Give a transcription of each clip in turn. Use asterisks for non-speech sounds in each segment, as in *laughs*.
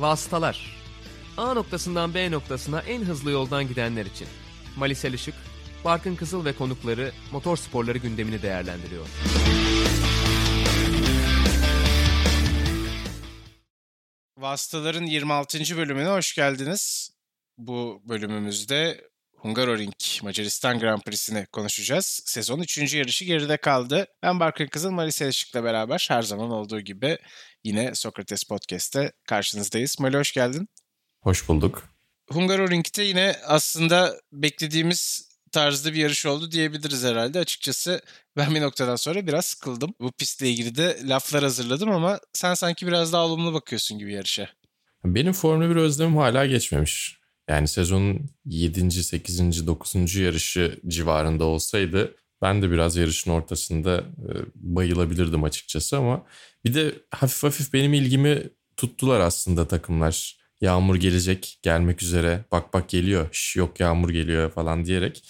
Vasıtalar A noktasından B noktasına en hızlı yoldan gidenler için. Malisel Işık, Barkın Kızıl ve konukları motor sporları gündemini değerlendiriyor. Vasıtaların 26. bölümüne hoş geldiniz. Bu bölümümüzde Hungaroring Macaristan Grand Prix'sini konuşacağız. Sezon 3. yarışı geride kaldı. Ben Barkın Kızıl, Malis Işık'la beraber her zaman olduğu gibi yine Sokrates Podcast'te karşınızdayız. Mali hoş geldin. Hoş bulduk. Hungaroring'de yine aslında beklediğimiz tarzda bir yarış oldu diyebiliriz herhalde. Açıkçası ben bir noktadan sonra biraz sıkıldım. Bu pistle ilgili de laflar hazırladım ama sen sanki biraz daha olumlu bakıyorsun gibi yarışa. Benim Formula 1 özlemim hala geçmemiş. Yani sezonun 7. 8. 9. yarışı civarında olsaydı ben de biraz yarışın ortasında e, bayılabilirdim açıkçası ama bir de hafif hafif benim ilgimi tuttular aslında takımlar yağmur gelecek gelmek üzere bak bak geliyor Şş, yok yağmur geliyor falan diyerek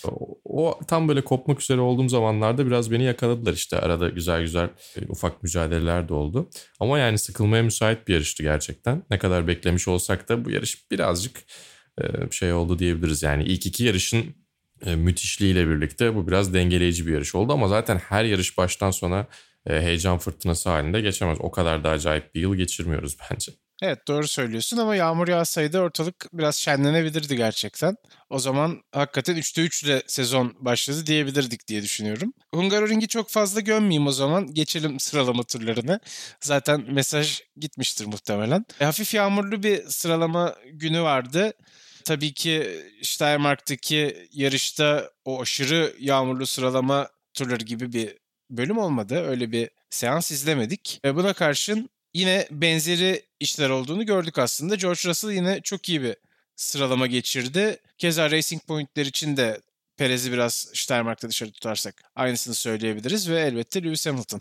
o, tam böyle kopmak üzere olduğum zamanlarda biraz beni yakaladılar işte arada güzel güzel e, ufak mücadeleler de oldu ama yani sıkılmaya müsait bir yarıştı gerçekten ne kadar beklemiş olsak da bu yarış birazcık şey oldu diyebiliriz yani ilk iki yarışın e, müthişliğiyle birlikte bu biraz dengeleyici bir yarış oldu ama zaten her yarış baştan sona heyecan fırtınası halinde geçemez. O kadar da acayip bir yıl geçirmiyoruz *laughs* bence. Evet doğru söylüyorsun ama yağmur yağsaydı ortalık biraz şenlenebilirdi gerçekten. O zaman hakikaten 3'te 3 ile sezon başladı diyebilirdik diye düşünüyorum. Hungaroring'i çok fazla gömmeyeyim o zaman. Geçelim sıralama turlarına. Zaten mesaj gitmiştir muhtemelen. E, hafif yağmurlu bir sıralama günü vardı. Tabii ki Steiermark'taki yarışta o aşırı yağmurlu sıralama turları gibi bir bölüm olmadı. Öyle bir seans izlemedik. E, buna karşın yine benzeri işler olduğunu gördük aslında. George Russell yine çok iyi bir sıralama geçirdi. Keza Racing Point'ler için de Perez'i biraz Steiermark'ta dışarı tutarsak aynısını söyleyebiliriz ve elbette Lewis Hamilton.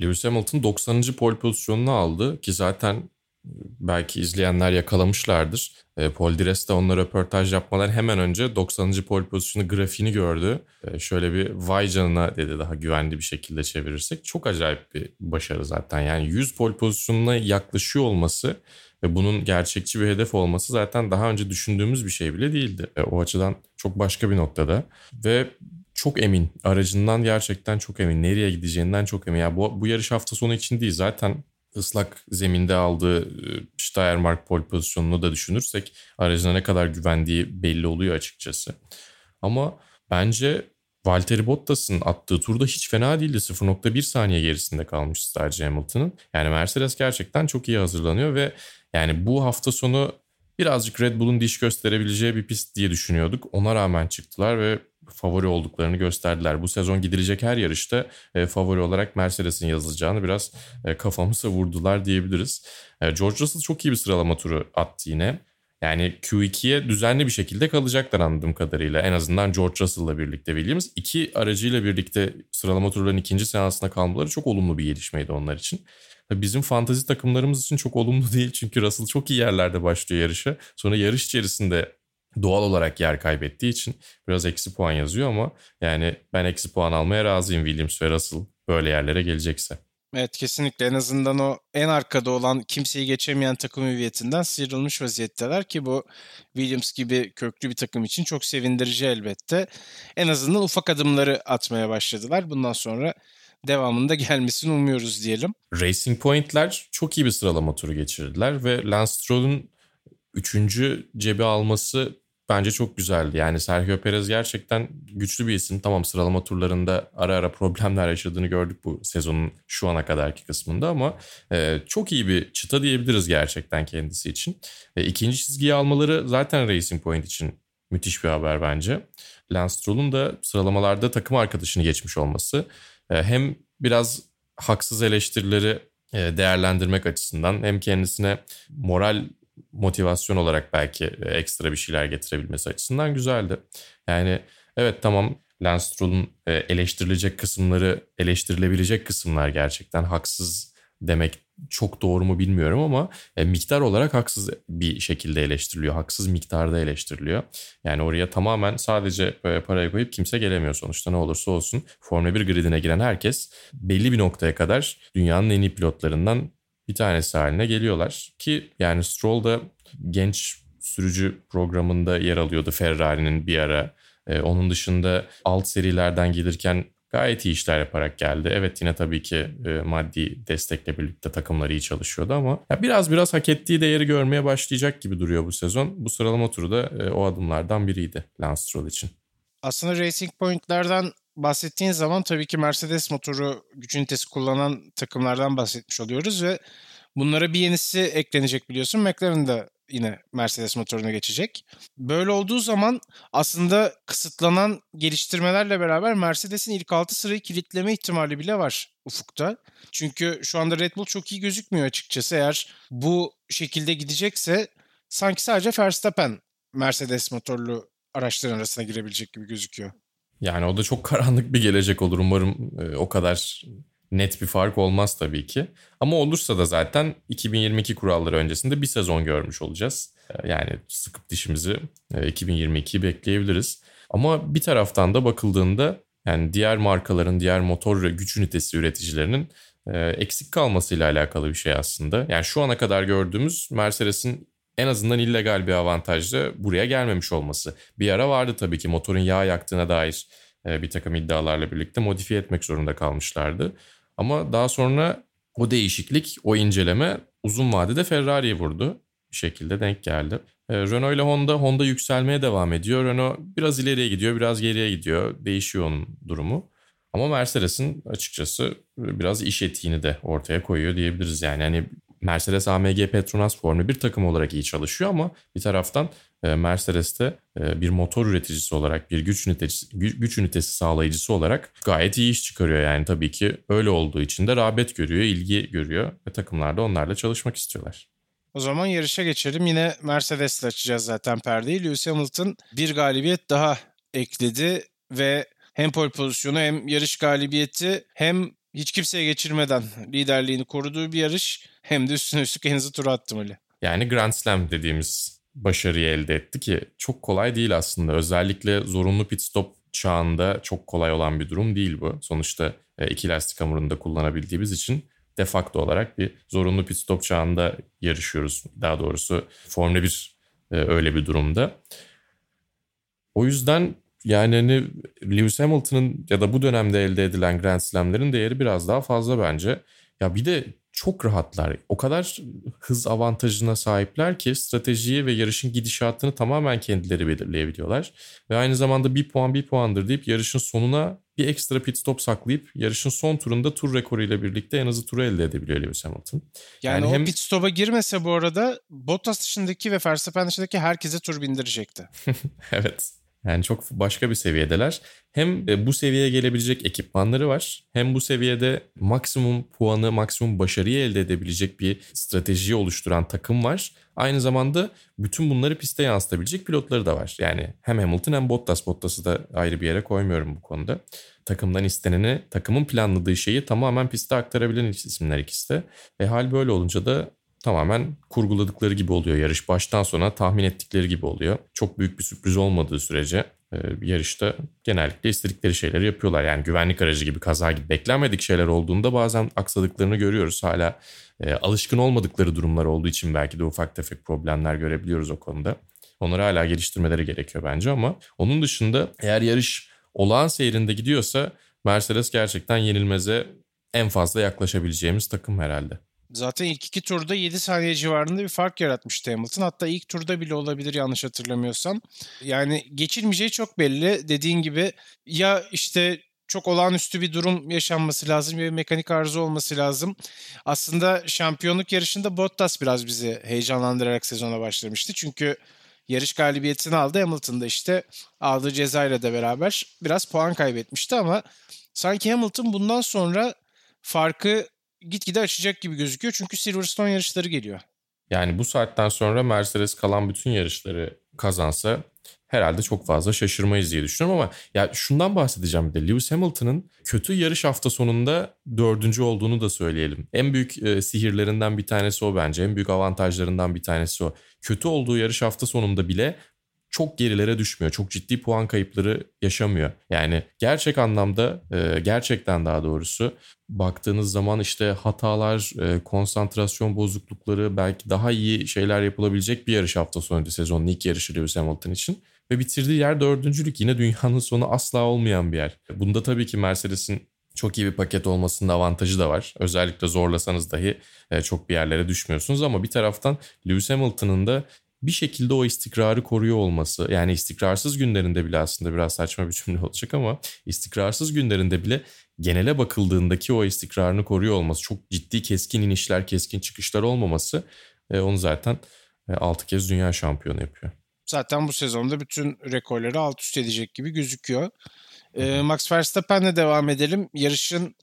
Lewis Hamilton 90. pole pozisyonunu aldı ki zaten belki izleyenler yakalamışlardır. E, Paul Dires de onunla röportaj yapmadan hemen önce 90. pole pozisyonu grafiğini gördü. E, şöyle bir vay canına dedi daha güvenli bir şekilde çevirirsek. Çok acayip bir başarı zaten. Yani 100 pole pozisyonuna yaklaşıyor olması ve bunun gerçekçi bir hedef olması zaten daha önce düşündüğümüz bir şey bile değildi. E, o açıdan çok başka bir noktada. Ve çok emin. Aracından gerçekten çok emin. Nereye gideceğinden çok emin. Yani bu, bu yarış hafta sonu için değil. Zaten ıslak zeminde aldığı e, Steiermark pole pozisyonunu da düşünürsek aracına ne kadar güvendiği belli oluyor açıkçası. Ama bence Valtteri Bottas'ın attığı turda hiç fena değildi. 0.1 saniye gerisinde kalmış sadece Hamilton'ın. Yani Mercedes gerçekten çok iyi hazırlanıyor ve yani bu hafta sonu birazcık Red Bull'un diş gösterebileceği bir pist diye düşünüyorduk. Ona rağmen çıktılar ve favori olduklarını gösterdiler. Bu sezon gidilecek her yarışta e, favori olarak Mercedes'in yazılacağını biraz e, kafamıza vurdular diyebiliriz. E, George Russell çok iyi bir sıralama turu attı yine. Yani Q2'ye düzenli bir şekilde kalacaklar anladığım kadarıyla. En azından George Russell'la birlikte Williams. iki aracıyla birlikte sıralama turlarının ikinci seansına kalmaları çok olumlu bir gelişmeydi onlar için. Bizim fantazi takımlarımız için çok olumlu değil çünkü Russell çok iyi yerlerde başlıyor yarışa. Sonra yarış içerisinde doğal olarak yer kaybettiği için biraz eksi puan yazıyor ama yani ben eksi puan almaya razıyım Williams ve Russell böyle yerlere gelecekse. Evet kesinlikle en azından o en arkada olan kimseyi geçemeyen takım hüviyetinden sıyrılmış vaziyetteler ki bu Williams gibi köklü bir takım için çok sevindirici elbette. En azından ufak adımları atmaya başladılar. Bundan sonra devamında *laughs* gelmesini umuyoruz diyelim. Racing Point'ler çok iyi bir sıralama turu geçirdiler ve Lance Stroll'un üçüncü cebi alması bence çok güzeldi. Yani Sergio Perez gerçekten güçlü bir isim. Tamam sıralama turlarında ara ara problemler yaşadığını gördük bu sezonun şu ana kadarki kısmında ama e, çok iyi bir çıta diyebiliriz gerçekten kendisi için. E, ikinci çizgiyi almaları zaten Racing Point için müthiş bir haber bence. Lance Stroll'un da sıralamalarda takım arkadaşını geçmiş olması e, hem biraz haksız eleştirileri e, değerlendirmek açısından hem kendisine moral motivasyon olarak belki e, ekstra bir şeyler getirebilmesi açısından güzeldi. Yani evet tamam Lance Stroll'un e, eleştirilecek kısımları eleştirilebilecek kısımlar gerçekten haksız demek çok doğru mu bilmiyorum ama e, miktar olarak haksız bir şekilde eleştiriliyor. Haksız miktarda eleştiriliyor. Yani oraya tamamen sadece e, parayı koyup kimse gelemiyor sonuçta ne olursa olsun. Formula 1 gridine giren herkes belli bir noktaya kadar dünyanın en iyi pilotlarından bir tanesi haline geliyorlar. Ki yani Stroll da genç sürücü programında yer alıyordu Ferrari'nin bir ara. Ee, onun dışında alt serilerden gelirken gayet iyi işler yaparak geldi. Evet yine tabii ki e, maddi destekle birlikte takımları iyi çalışıyordu ama ya biraz biraz hak ettiği değeri görmeye başlayacak gibi duruyor bu sezon. Bu sıralama turu da e, o adımlardan biriydi Lance Stroll için. Aslında Racing Point'lerden bahsettiğin zaman tabii ki Mercedes motoru güç ünitesi kullanan takımlardan bahsetmiş oluyoruz ve bunlara bir yenisi eklenecek biliyorsun. McLaren da yine Mercedes motoruna geçecek. Böyle olduğu zaman aslında kısıtlanan geliştirmelerle beraber Mercedes'in ilk 6 sırayı kilitleme ihtimali bile var ufukta. Çünkü şu anda Red Bull çok iyi gözükmüyor açıkçası. Eğer bu şekilde gidecekse sanki sadece Verstappen Mercedes motorlu araçların arasına girebilecek gibi gözüküyor. Yani o da çok karanlık bir gelecek olur. Umarım e, o kadar net bir fark olmaz tabii ki. Ama olursa da zaten 2022 kuralları öncesinde bir sezon görmüş olacağız. E, yani sıkıp dişimizi 2022'yi e, bekleyebiliriz. Ama bir taraftan da bakıldığında yani diğer markaların, diğer motor ve güç ünitesi üreticilerinin eksik kalmasıyla alakalı bir şey aslında. Yani şu ana kadar gördüğümüz Mercedes'in en azından illegal bir avantajla buraya gelmemiş olması. Bir ara vardı tabii ki motorun yağ yaktığına dair e, bir takım iddialarla birlikte modifiye etmek zorunda kalmışlardı. Ama daha sonra o değişiklik, o inceleme uzun vadede Ferrari'ye vurdu. Bir şekilde denk geldi. E, Renault ile Honda, Honda yükselmeye devam ediyor. Renault biraz ileriye gidiyor, biraz geriye gidiyor. Değişiyor onun durumu. Ama Mercedes'in açıkçası biraz iş etiğini de ortaya koyuyor diyebiliriz yani. Hani Mercedes AMG Petronas Formula bir takım olarak iyi çalışıyor ama bir taraftan e, Mercedes'te e, bir motor üreticisi olarak, bir güç ünitesi, güç ünitesi sağlayıcısı olarak gayet iyi iş çıkarıyor. Yani tabii ki öyle olduğu için de rağbet görüyor, ilgi görüyor ve takımlar da onlarla çalışmak istiyorlar. O zaman yarışa geçelim. Yine Mercedes'le açacağız zaten perdeyi. Lewis Hamilton bir galibiyet daha ekledi ve hem pole pozisyonu hem yarış galibiyeti hem hiç kimseye geçirmeden liderliğini koruduğu bir yarış hem de üstüne üstlük en hızlı turu attı Ali. Yani Grand Slam dediğimiz başarıyı elde etti ki çok kolay değil aslında. Özellikle zorunlu pit stop çağında çok kolay olan bir durum değil bu. Sonuçta e, iki lastik hamurunda kullanabildiğimiz için de facto olarak bir zorunlu pit stop çağında yarışıyoruz. Daha doğrusu Formula 1 e, öyle bir durumda. O yüzden yani hani Lewis Hamilton'ın ya da bu dönemde elde edilen Grand Slam'lerin değeri biraz daha fazla bence. Ya bir de çok rahatlar. O kadar hız avantajına sahipler ki stratejiyi ve yarışın gidişatını tamamen kendileri belirleyebiliyorlar. Ve aynı zamanda bir puan bir puandır deyip yarışın sonuna bir ekstra pit stop saklayıp yarışın son turunda tur rekoruyla birlikte en hızlı turu elde edebiliyor Lewis Hamilton. Yani, yani o hem... pit stop'a girmese bu arada Bottas dışındaki ve Verstappen dışındaki herkese tur bindirecekti. *laughs* evet. Yani çok başka bir seviyedeler. Hem e, bu seviyeye gelebilecek ekipmanları var. Hem bu seviyede maksimum puanı, maksimum başarıyı elde edebilecek bir stratejiyi oluşturan takım var. Aynı zamanda bütün bunları piste yansıtabilecek pilotları da var. Yani hem Hamilton hem Bottas. Bottas'ı da ayrı bir yere koymuyorum bu konuda. Takımdan isteneni, takımın planladığı şeyi tamamen piste aktarabilen isimler ikisi de. E hal böyle olunca da tamamen kurguladıkları gibi oluyor. Yarış baştan sona tahmin ettikleri gibi oluyor. Çok büyük bir sürpriz olmadığı sürece e, yarışta genellikle istedikleri şeyleri yapıyorlar. Yani güvenlik aracı gibi, kaza gibi beklenmedik şeyler olduğunda bazen aksadıklarını görüyoruz. Hala e, alışkın olmadıkları durumlar olduğu için belki de ufak tefek problemler görebiliyoruz o konuda. Onları hala geliştirmeleri gerekiyor bence ama onun dışında eğer yarış olağan seyrinde gidiyorsa Mercedes gerçekten yenilmeze en fazla yaklaşabileceğimiz takım herhalde. Zaten ilk iki turda 7 saniye civarında bir fark yaratmıştı Hamilton. Hatta ilk turda bile olabilir yanlış hatırlamıyorsam. Yani geçilmeyeceği çok belli. Dediğin gibi ya işte çok olağanüstü bir durum yaşanması lazım bir mekanik arıza olması lazım. Aslında şampiyonluk yarışında Bottas biraz bizi heyecanlandırarak sezona başlamıştı. Çünkü yarış galibiyetini aldı. Hamilton da işte aldığı cezayla da beraber biraz puan kaybetmişti ama sanki Hamilton bundan sonra farkı gitgide açacak gibi gözüküyor. Çünkü Silverstone yarışları geliyor. Yani bu saatten sonra Mercedes kalan bütün yarışları kazansa herhalde çok fazla şaşırmayız diye düşünüyorum ama ya şundan bahsedeceğim bir de Lewis Hamilton'ın kötü yarış hafta sonunda dördüncü olduğunu da söyleyelim. En büyük e, sihirlerinden bir tanesi o bence. En büyük avantajlarından bir tanesi o. Kötü olduğu yarış hafta sonunda bile çok gerilere düşmüyor. Çok ciddi puan kayıpları yaşamıyor. Yani gerçek anlamda e, gerçekten daha doğrusu baktığınız zaman işte hatalar, e, konsantrasyon bozuklukları belki daha iyi şeyler yapılabilecek bir yarış hafta sonuydu sezonun ilk yarışı Lewis Hamilton için. Ve bitirdiği yer dördüncülük yine dünyanın sonu asla olmayan bir yer. Bunda tabii ki Mercedes'in çok iyi bir paket olmasının avantajı da var. Özellikle zorlasanız dahi e, çok bir yerlere düşmüyorsunuz ama bir taraftan Lewis Hamilton'ın da bir şekilde o istikrarı koruyor olması yani istikrarsız günlerinde bile aslında biraz saçma bir cümle olacak ama istikrarsız günlerinde bile genele bakıldığındaki o istikrarını koruyor olması çok ciddi keskin inişler keskin çıkışlar olmaması e, onu zaten 6 kez dünya şampiyonu yapıyor. Zaten bu sezonda bütün rekorları alt üst edecek gibi gözüküyor. E, Max Verstappen'le devam edelim. Yarışın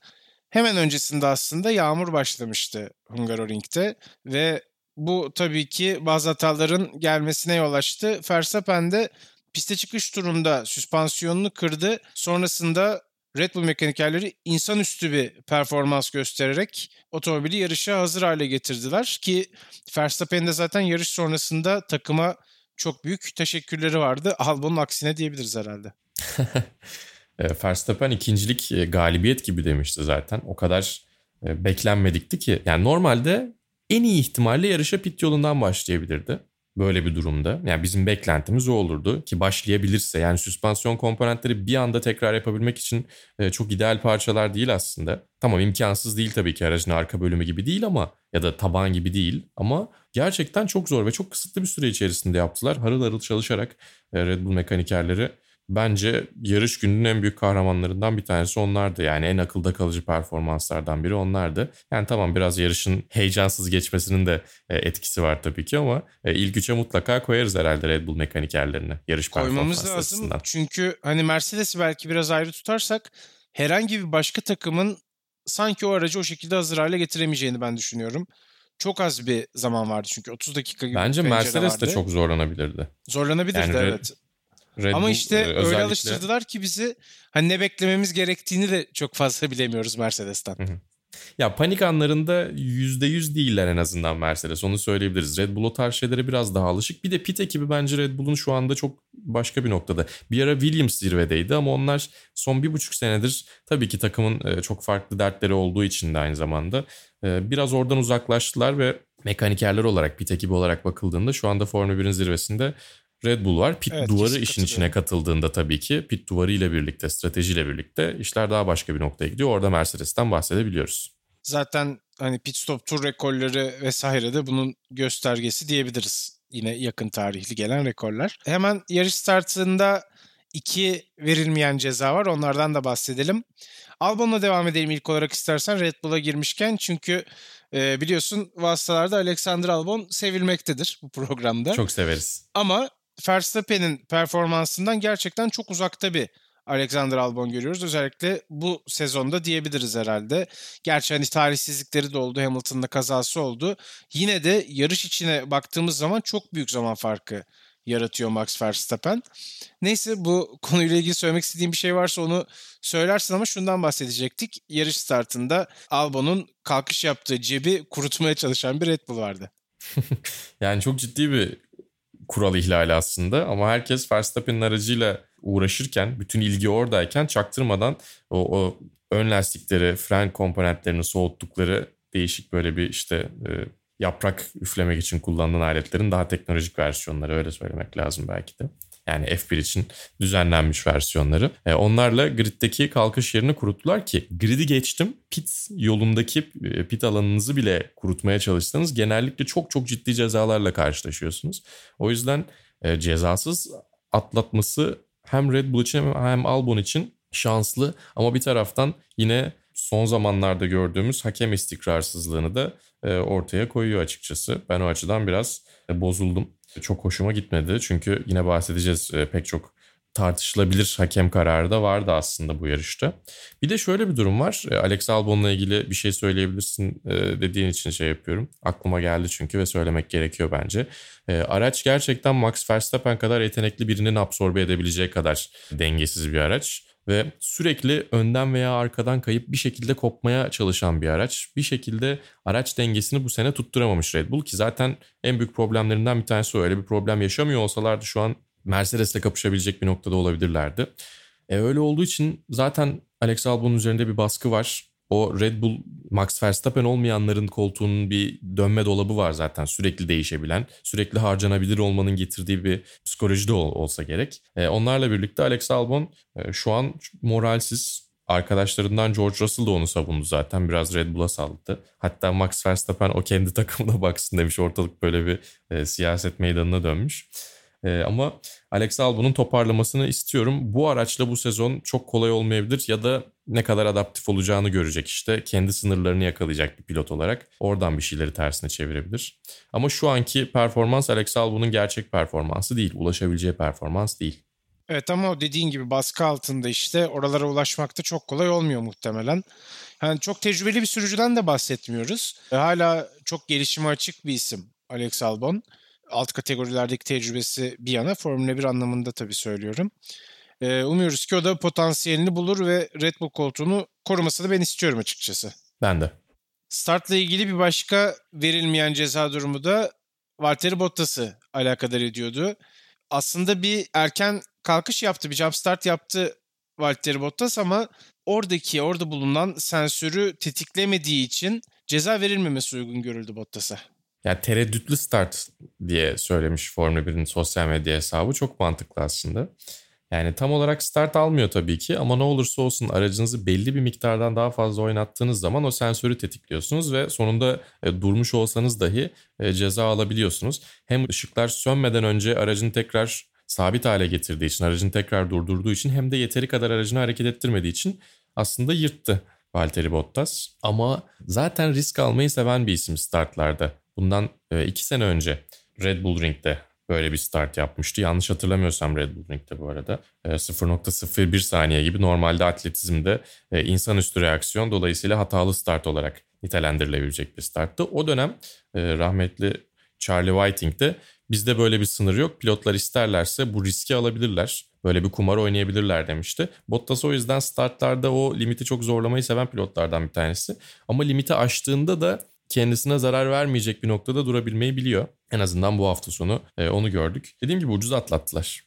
hemen öncesinde aslında yağmur başlamıştı Hungaroring'de ve bu tabii ki bazı hataların gelmesine yol açtı. Verstappen de piste çıkış turunda süspansiyonunu kırdı. Sonrasında Red Bull mekanikerleri insanüstü bir performans göstererek otomobili yarışa hazır hale getirdiler ki Verstappen de zaten yarış sonrasında takıma çok büyük teşekkürleri vardı. Albon'un aksine diyebiliriz herhalde. *laughs* E, Verstappen ikincilik e, galibiyet gibi demişti zaten. O kadar e, beklenmedikti ki. Yani normalde en iyi ihtimalle yarışa pit yolundan başlayabilirdi. Böyle bir durumda. Yani bizim beklentimiz o olurdu ki başlayabilirse yani süspansiyon komponentleri bir anda tekrar yapabilmek için çok ideal parçalar değil aslında. Tamam imkansız değil tabii ki aracın arka bölümü gibi değil ama ya da taban gibi değil ama gerçekten çok zor ve çok kısıtlı bir süre içerisinde yaptılar. Harıl harıl çalışarak Red Bull mekanikerleri bence yarış gününün en büyük kahramanlarından bir tanesi onlardı. Yani en akılda kalıcı performanslardan biri onlardı. Yani tamam biraz yarışın heyecansız geçmesinin de e, etkisi var tabii ki ama e, ilk üçe mutlaka koyarız herhalde Red Bull mekanikerlerini yarış Koymamız lazım açısından. çünkü hani Mercedes'i belki biraz ayrı tutarsak herhangi bir başka takımın sanki o aracı o şekilde hazır hale getiremeyeceğini ben düşünüyorum. Çok az bir zaman vardı çünkü 30 dakika gibi Bence Mercedes vardı. de çok zorlanabilirdi. Zorlanabilirdi yani evet. Red Ama Bull, işte e, öyle alıştırdılar ki bizi hani ne beklememiz gerektiğini de çok fazla bilemiyoruz Mercedes'ten. Hı hı. Ya panik anlarında %100 değiller en azından Mercedes onu söyleyebiliriz. Red Bull o tarz şeylere biraz daha alışık. Bir de pit ekibi bence Red Bull'un şu anda çok başka bir noktada. Bir ara Williams zirvedeydi ama onlar son bir buçuk senedir tabii ki takımın e, çok farklı dertleri olduğu için de aynı zamanda e, biraz oradan uzaklaştılar ve mekanikerler olarak pit ekibi olarak bakıldığında şu anda Formula 1'in zirvesinde Red Bull var. Pit evet, duvarı işin içine katıldığında tabii ki pit duvarı ile birlikte, stratejiyle birlikte işler daha başka bir noktaya gidiyor. Orada Mercedes'ten bahsedebiliyoruz. Zaten hani pit stop tur rekorları vesaire de bunun göstergesi diyebiliriz. Yine yakın tarihli gelen rekorlar. Hemen yarış startında iki verilmeyen ceza var. Onlardan da bahsedelim. Albon'la devam edelim ilk olarak istersen Red Bull'a girmişken. Çünkü e, biliyorsun vasıtalarda Alexander Albon sevilmektedir bu programda. Çok severiz. Ama Verstappen'in performansından gerçekten çok uzakta bir Alexander Albon görüyoruz. Özellikle bu sezonda diyebiliriz herhalde. Gerçi hani talihsizlikleri de oldu. Hamilton'da kazası oldu. Yine de yarış içine baktığımız zaman çok büyük zaman farkı yaratıyor Max Verstappen. Neyse bu *laughs* konuyla ilgili söylemek istediğim bir şey varsa onu söylersin ama şundan bahsedecektik. Yarış startında Albon'un kalkış yaptığı cebi kurutmaya çalışan bir Red Bull vardı. *laughs* yani çok ciddi bir kural ihlali aslında ama herkes Verstappen'in aracıyla uğraşırken bütün ilgi oradayken çaktırmadan o, o ön lastikleri, fren komponentlerini soğuttukları değişik böyle bir işte e, yaprak üflemek için kullanılan aletlerin daha teknolojik versiyonları öyle söylemek lazım belki de. Yani F1 için düzenlenmiş versiyonları. E, onlarla griddeki kalkış yerini kuruttular ki gridi geçtim pit yolundaki e, pit alanınızı bile kurutmaya çalışsanız genellikle çok çok ciddi cezalarla karşılaşıyorsunuz. O yüzden e, cezasız atlatması hem Red Bull için hem Albon için şanslı ama bir taraftan yine son zamanlarda gördüğümüz hakem istikrarsızlığını da e, ortaya koyuyor açıkçası. Ben o açıdan biraz e, bozuldum. Çok hoşuma gitmedi çünkü yine bahsedeceğiz e, pek çok tartışılabilir hakem kararı da vardı aslında bu yarışta. Bir de şöyle bir durum var. Alex Albon'la ilgili bir şey söyleyebilirsin dediğin için şey yapıyorum. Aklıma geldi çünkü ve söylemek gerekiyor bence. Araç gerçekten Max Verstappen kadar yetenekli birinin absorbe edebileceği kadar dengesiz bir araç ve sürekli önden veya arkadan kayıp bir şekilde kopmaya çalışan bir araç. Bir şekilde araç dengesini bu sene tutturamamış Red Bull ki zaten en büyük problemlerinden bir tanesi o. Öyle bir problem yaşamıyor olsalardı şu an Mercedes'le kapışabilecek bir noktada olabilirlerdi. E öyle olduğu için zaten Alex Albon'un üzerinde bir baskı var. O Red Bull Max Verstappen olmayanların koltuğunun bir dönme dolabı var zaten sürekli değişebilen, sürekli harcanabilir olmanın getirdiği bir psikoloji de olsa gerek. E, onlarla birlikte Alex Albon e, şu an moralsiz. Arkadaşlarından George Russell da onu savundu zaten. Biraz Red Bull'a salladı. Hatta Max Verstappen o kendi *laughs* takımına baksın demiş. Ortalık böyle bir e, siyaset meydanına dönmüş. E, ama Alex Albon'un toparlamasını istiyorum. Bu araçla bu sezon çok kolay olmayabilir ya da ne kadar adaptif olacağını görecek işte. Kendi sınırlarını yakalayacak bir pilot olarak oradan bir şeyleri tersine çevirebilir. Ama şu anki performans Alex Albon'un gerçek performansı değil. Ulaşabileceği performans değil. Evet ama o dediğin gibi baskı altında işte oralara ulaşmakta çok kolay olmuyor muhtemelen. Yani çok tecrübeli bir sürücüden de bahsetmiyoruz. Hala çok gelişime açık bir isim Alex Albon alt kategorilerdeki tecrübesi bir yana Formula 1 anlamında tabii söylüyorum. Ee, umuyoruz ki o da potansiyelini bulur ve Red Bull koltuğunu korumasını ben istiyorum açıkçası. Ben de. Startla ilgili bir başka verilmeyen ceza durumu da Valtteri Bottas'ı alakadar ediyordu. Aslında bir erken kalkış yaptı, bir jump start yaptı Valtteri Bottas ama oradaki, orada bulunan sensörü tetiklemediği için ceza verilmemesi uygun görüldü Bottas'a. Yani tereddütlü start diye söylemiş Formula 1'in sosyal medya hesabı çok mantıklı aslında. Yani tam olarak start almıyor tabii ki ama ne olursa olsun aracınızı belli bir miktardan daha fazla oynattığınız zaman o sensörü tetikliyorsunuz ve sonunda e, durmuş olsanız dahi e, ceza alabiliyorsunuz. Hem ışıklar sönmeden önce aracın tekrar sabit hale getirdiği için, aracın tekrar durdurduğu için hem de yeteri kadar aracını hareket ettirmediği için aslında yırttı Valtteri Bottas. Ama zaten risk almayı seven bir isim startlarda. Bundan e, iki sene önce Red Bull Ring'de böyle bir start yapmıştı. Yanlış hatırlamıyorsam Red Bull Ring'de bu arada. 0.01 e, saniye gibi normalde atletizmde e, insanüstü reaksiyon dolayısıyla hatalı start olarak nitelendirilebilecek bir starttı. O dönem rahmetli Charlie Whiting'de bizde böyle bir sınır yok. Pilotlar isterlerse bu riski alabilirler. Böyle bir kumar oynayabilirler demişti. Bottas o yüzden startlarda o limiti çok zorlamayı seven pilotlardan bir tanesi. Ama limiti aştığında da kendisine zarar vermeyecek bir noktada durabilmeyi biliyor. En azından bu hafta sonu e, onu gördük. Dediğim gibi ucuz atlattılar.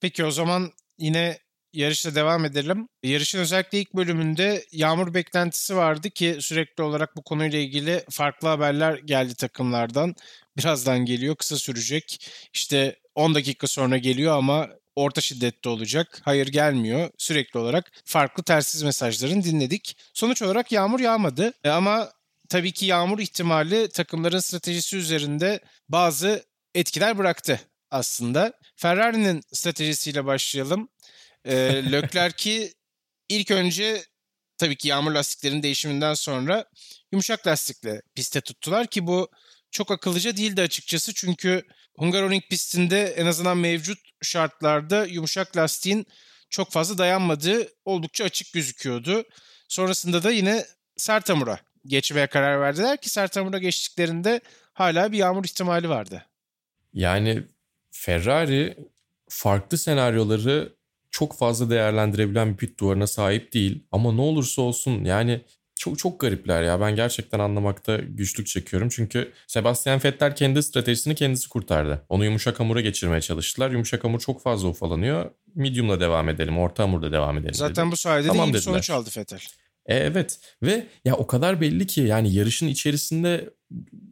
Peki o zaman yine yarışla devam edelim. Yarışın özellikle ilk bölümünde yağmur beklentisi vardı ki sürekli olarak bu konuyla ilgili farklı haberler geldi takımlardan. Birazdan geliyor, kısa sürecek. İşte 10 dakika sonra geliyor ama orta şiddette olacak. Hayır gelmiyor. Sürekli olarak farklı tersiz mesajların dinledik. Sonuç olarak yağmur yağmadı. E ama tabii ki yağmur ihtimali takımların stratejisi üzerinde bazı etkiler bıraktı aslında. Ferrari'nin stratejisiyle başlayalım. E, *laughs* Leclerc'i ilk önce tabii ki yağmur lastiklerinin değişiminden sonra yumuşak lastikle piste tuttular ki bu çok akıllıca değildi açıkçası. Çünkü Hungaroring pistinde en azından mevcut şartlarda yumuşak lastiğin çok fazla dayanmadığı oldukça açık gözüküyordu. Sonrasında da yine sert hamura geçmeye karar verdiler ki sert hamura geçtiklerinde hala bir yağmur ihtimali vardı. Yani Ferrari farklı senaryoları çok fazla değerlendirebilen bir pit duvarına sahip değil. Ama ne olursa olsun yani çok çok garipler ya. Ben gerçekten anlamakta güçlük çekiyorum. Çünkü Sebastian Vettel kendi stratejisini kendisi kurtardı. Onu yumuşak hamura geçirmeye çalıştılar. Yumuşak hamur çok fazla ufalanıyor. Medium'la devam edelim, orta hamurda devam edelim. Zaten dedi. bu sayede tamam de iyi bir sonuç aldı Vettel. E, evet ve ya o kadar belli ki yani yarışın içerisinde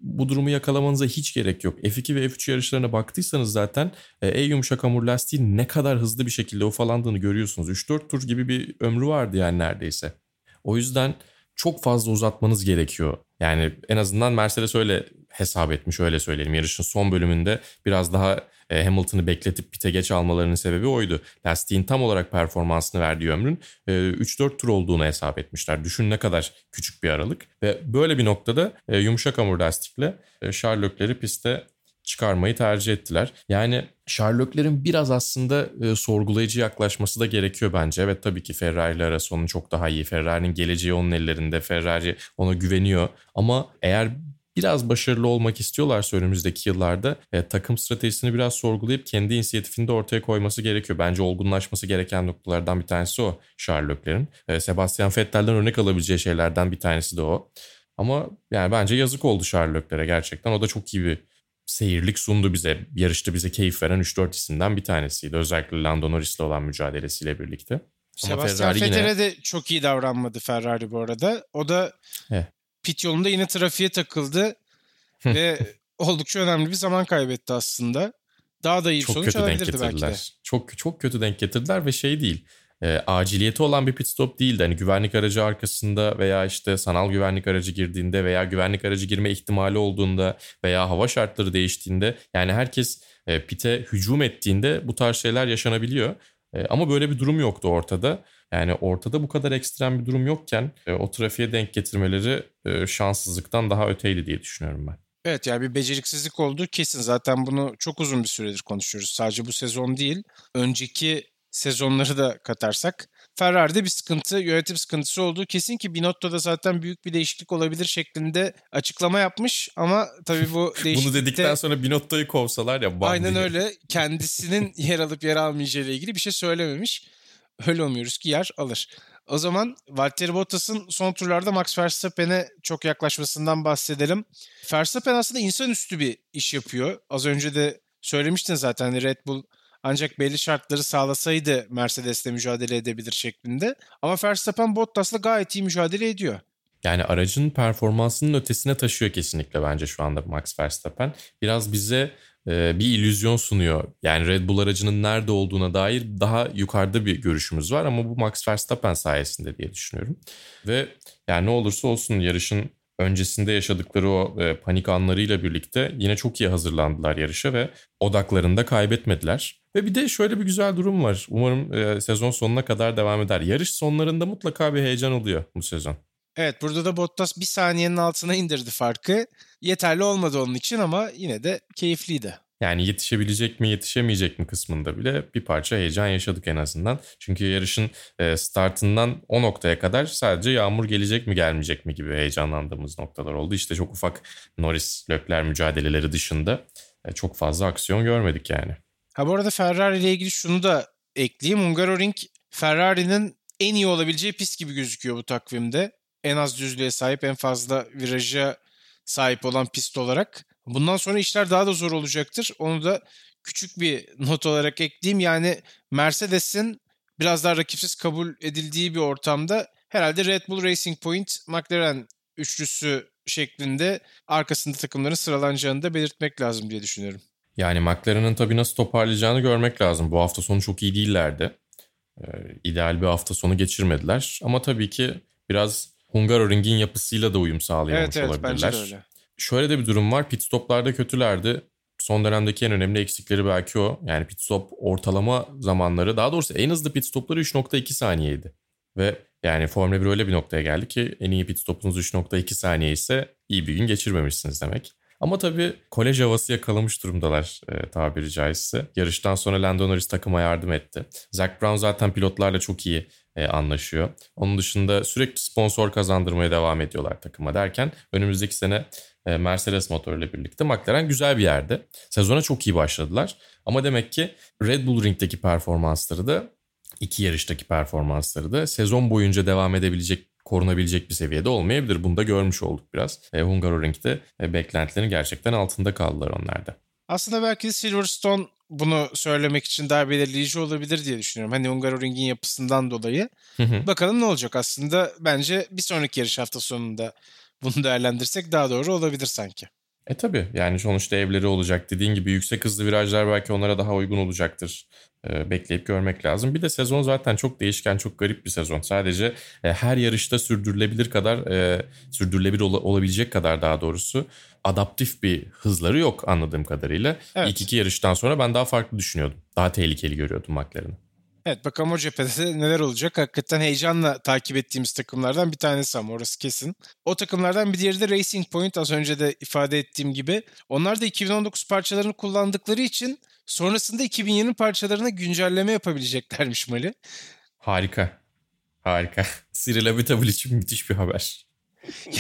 bu durumu yakalamanıza hiç gerek yok. F2 ve F3 yarışlarına baktıysanız zaten e, E yumuşak hamur lastiğin ne kadar hızlı bir şekilde ufalandığını görüyorsunuz. 3-4 tur gibi bir ömrü vardı yani neredeyse. O yüzden çok fazla uzatmanız gerekiyor. Yani en azından Mercedes öyle hesap etmiş öyle söyleyelim. Yarışın son bölümünde biraz daha Hamilton'ı bekletip pite geç almalarının sebebi oydu. Lastiğin tam olarak performansını verdiği ömrün 3-4 e, tur olduğunu hesap etmişler. Düşün ne kadar küçük bir aralık. Ve böyle bir noktada e, yumuşak hamur lastikle Sherlock'leri piste çıkarmayı tercih ettiler. Yani Sherlock'lerin biraz aslında e, sorgulayıcı yaklaşması da gerekiyor bence. Evet tabii ki Ferrari ile arası onun çok daha iyi. Ferrari'nin geleceği onun ellerinde. Ferrari ona güveniyor. Ama eğer biraz başarılı olmak istiyorlarsa önümüzdeki yıllarda e, takım stratejisini biraz sorgulayıp kendi inisiyatifini de ortaya koyması gerekiyor. Bence olgunlaşması gereken noktalardan bir tanesi o Sherlock'lerin. E, Sebastian Vettel'den örnek alabileceği şeylerden bir tanesi de o. Ama yani bence yazık oldu Sherlock'lere gerçekten. O da çok iyi bir seyirlik sundu bize. Yarışta bize keyif veren 3-4 isimden bir tanesiydi. Özellikle Lando Norris'le olan mücadelesiyle birlikte. Sebastian Vettel'e yine... de çok iyi davranmadı Ferrari bu arada. O da He. Pit yolunda yine trafiğe takıldı ve oldukça önemli bir zaman kaybetti aslında. Daha da iyi bir çok sonuç alabilirdi belki de. Çok çok kötü denk getirdiler ve şey değil. E, aciliyeti olan bir pit stop değildi. Hani güvenlik aracı arkasında veya işte sanal güvenlik aracı girdiğinde veya güvenlik aracı girme ihtimali olduğunda veya hava şartları değiştiğinde yani herkes e, pite hücum ettiğinde bu tarz şeyler yaşanabiliyor. E, ama böyle bir durum yoktu ortada. Yani ortada bu kadar ekstrem bir durum yokken e, o trafiğe denk getirmeleri e, şanssızlıktan daha öteydi diye düşünüyorum ben. Evet yani bir beceriksizlik olduğu kesin. Zaten bunu çok uzun bir süredir konuşuyoruz. Sadece bu sezon değil. Önceki sezonları da katarsak. Ferrari'de bir sıkıntı, yönetim sıkıntısı olduğu kesin ki Binotto da zaten büyük bir değişiklik olabilir şeklinde açıklama yapmış ama tabii bu *laughs* değişiklikte... Bunu dedikten sonra Binotto'yu kovsalar ya. Aynen diye. öyle. Kendisinin *laughs* yer alıp yer almayacağı ile ilgili bir şey söylememiş. Öyle umuyoruz ki yer alır. O zaman Valtteri Bottas'ın son turlarda Max Verstappen'e çok yaklaşmasından bahsedelim. Verstappen aslında insanüstü bir iş yapıyor. Az önce de söylemiştin zaten hani Red Bull ancak belli şartları sağlasaydı Mercedes'le mücadele edebilir şeklinde. Ama Verstappen Bottas'la gayet iyi mücadele ediyor. Yani aracın performansının ötesine taşıyor kesinlikle bence şu anda Max Verstappen. Biraz bize bir illüzyon sunuyor. Yani Red Bull aracının nerede olduğuna dair daha yukarıda bir görüşümüz var ama bu Max Verstappen sayesinde diye düşünüyorum. Ve yani ne olursa olsun yarışın öncesinde yaşadıkları o e, panik anlarıyla birlikte yine çok iyi hazırlandılar yarışa ve odaklarını da kaybetmediler. Ve bir de şöyle bir güzel durum var. Umarım e, sezon sonuna kadar devam eder. Yarış sonlarında mutlaka bir heyecan oluyor bu sezon. Evet burada da Bottas bir saniyenin altına indirdi farkı. Yeterli olmadı onun için ama yine de keyifliydi. Yani yetişebilecek mi yetişemeyecek mi kısmında bile bir parça heyecan yaşadık en azından. Çünkü yarışın e, startından o noktaya kadar sadece yağmur gelecek mi gelmeyecek mi gibi heyecanlandığımız noktalar oldu. İşte çok ufak Norris Lökler mücadeleleri dışında e, çok fazla aksiyon görmedik yani. Ha bu arada Ferrari ile ilgili şunu da ekleyeyim. Hungaroring Ferrari'nin en iyi olabileceği pist gibi gözüküyor bu takvimde. En az düzlüğe sahip, en fazla viraja sahip olan pist olarak. Bundan sonra işler daha da zor olacaktır. Onu da küçük bir *laughs* not olarak ekleyeyim. Yani Mercedes'in biraz daha rakipsiz kabul edildiği bir ortamda herhalde Red Bull Racing Point, McLaren üçlüsü şeklinde arkasında takımların sıralanacağını da belirtmek lazım diye düşünüyorum. Yani McLaren'ın tabii nasıl toparlayacağını görmek lazım. Bu hafta sonu çok iyi değillerdi. Ee, ideal bir hafta sonu geçirmediler. Ama tabii ki biraz Hungaroring'in yapısıyla da uyum sağlayamamış evet, evet, olabilirler. Bence de öyle. Şöyle de bir durum var. Pit stoplarda kötülerdi. Son dönemdeki en önemli eksikleri belki o. Yani pit stop ortalama zamanları daha doğrusu en hızlı pit stopları 3.2 saniyeydi. Ve yani Formula 1 öyle bir noktaya geldi ki en iyi pit stopunuz 3.2 saniye ise iyi bir gün geçirmemişsiniz demek. Ama tabii kolej havası yakalamış durumdalar e, tabiri caizse. Yarıştan sonra Lando Norris takıma yardım etti. Zach Brown zaten pilotlarla çok iyi e, anlaşıyor. Onun dışında sürekli sponsor kazandırmaya devam ediyorlar takıma derken önümüzdeki sene e, Mercedes motoruyla birlikte McLaren güzel bir yerde. Sezona çok iyi başladılar. Ama demek ki Red Bull Ring'deki performansları da iki yarıştaki performansları da sezon boyunca devam edebilecek korunabilecek bir seviyede olmayabilir. Bunu da görmüş olduk biraz. E, Hungaroring'de e, beklentilerin gerçekten altında kaldılar onlarda. Aslında belki Silverstone bunu söylemek için daha belirleyici olabilir diye düşünüyorum. Hani Hungaroring'in yapısından dolayı. Hı hı. Bakalım ne olacak aslında. Bence bir sonraki yarış hafta sonunda bunu değerlendirsek daha doğru olabilir sanki. E tabi yani sonuçta evleri olacak. Dediğin gibi yüksek hızlı virajlar belki onlara daha uygun olacaktır. E, bekleyip görmek lazım. Bir de sezon zaten çok değişken, çok garip bir sezon. Sadece e, her yarışta sürdürülebilir kadar, e, sürdürülebilir ol- olabilecek kadar daha doğrusu adaptif bir hızları yok anladığım kadarıyla. Evet. İlk iki yarıştan sonra ben daha farklı düşünüyordum. Daha tehlikeli görüyordum McLaren'ı. Evet bakalım o cephede neler olacak. Hakikaten heyecanla takip ettiğimiz takımlardan bir tanesi ama orası kesin. O takımlardan bir diğeri de Racing Point az önce de ifade ettiğim gibi. Onlar da 2019 parçalarını kullandıkları için sonrasında 2020 parçalarına güncelleme yapabileceklermiş Mali. Harika. Harika. *laughs* Cyril Abitable için müthiş bir haber.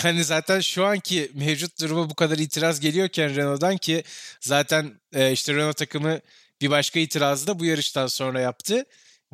Yani zaten şu anki mevcut duruma bu kadar itiraz geliyorken Renault'dan ki zaten e, işte Renault takımı bir başka itirazı da bu yarıştan sonra yaptı.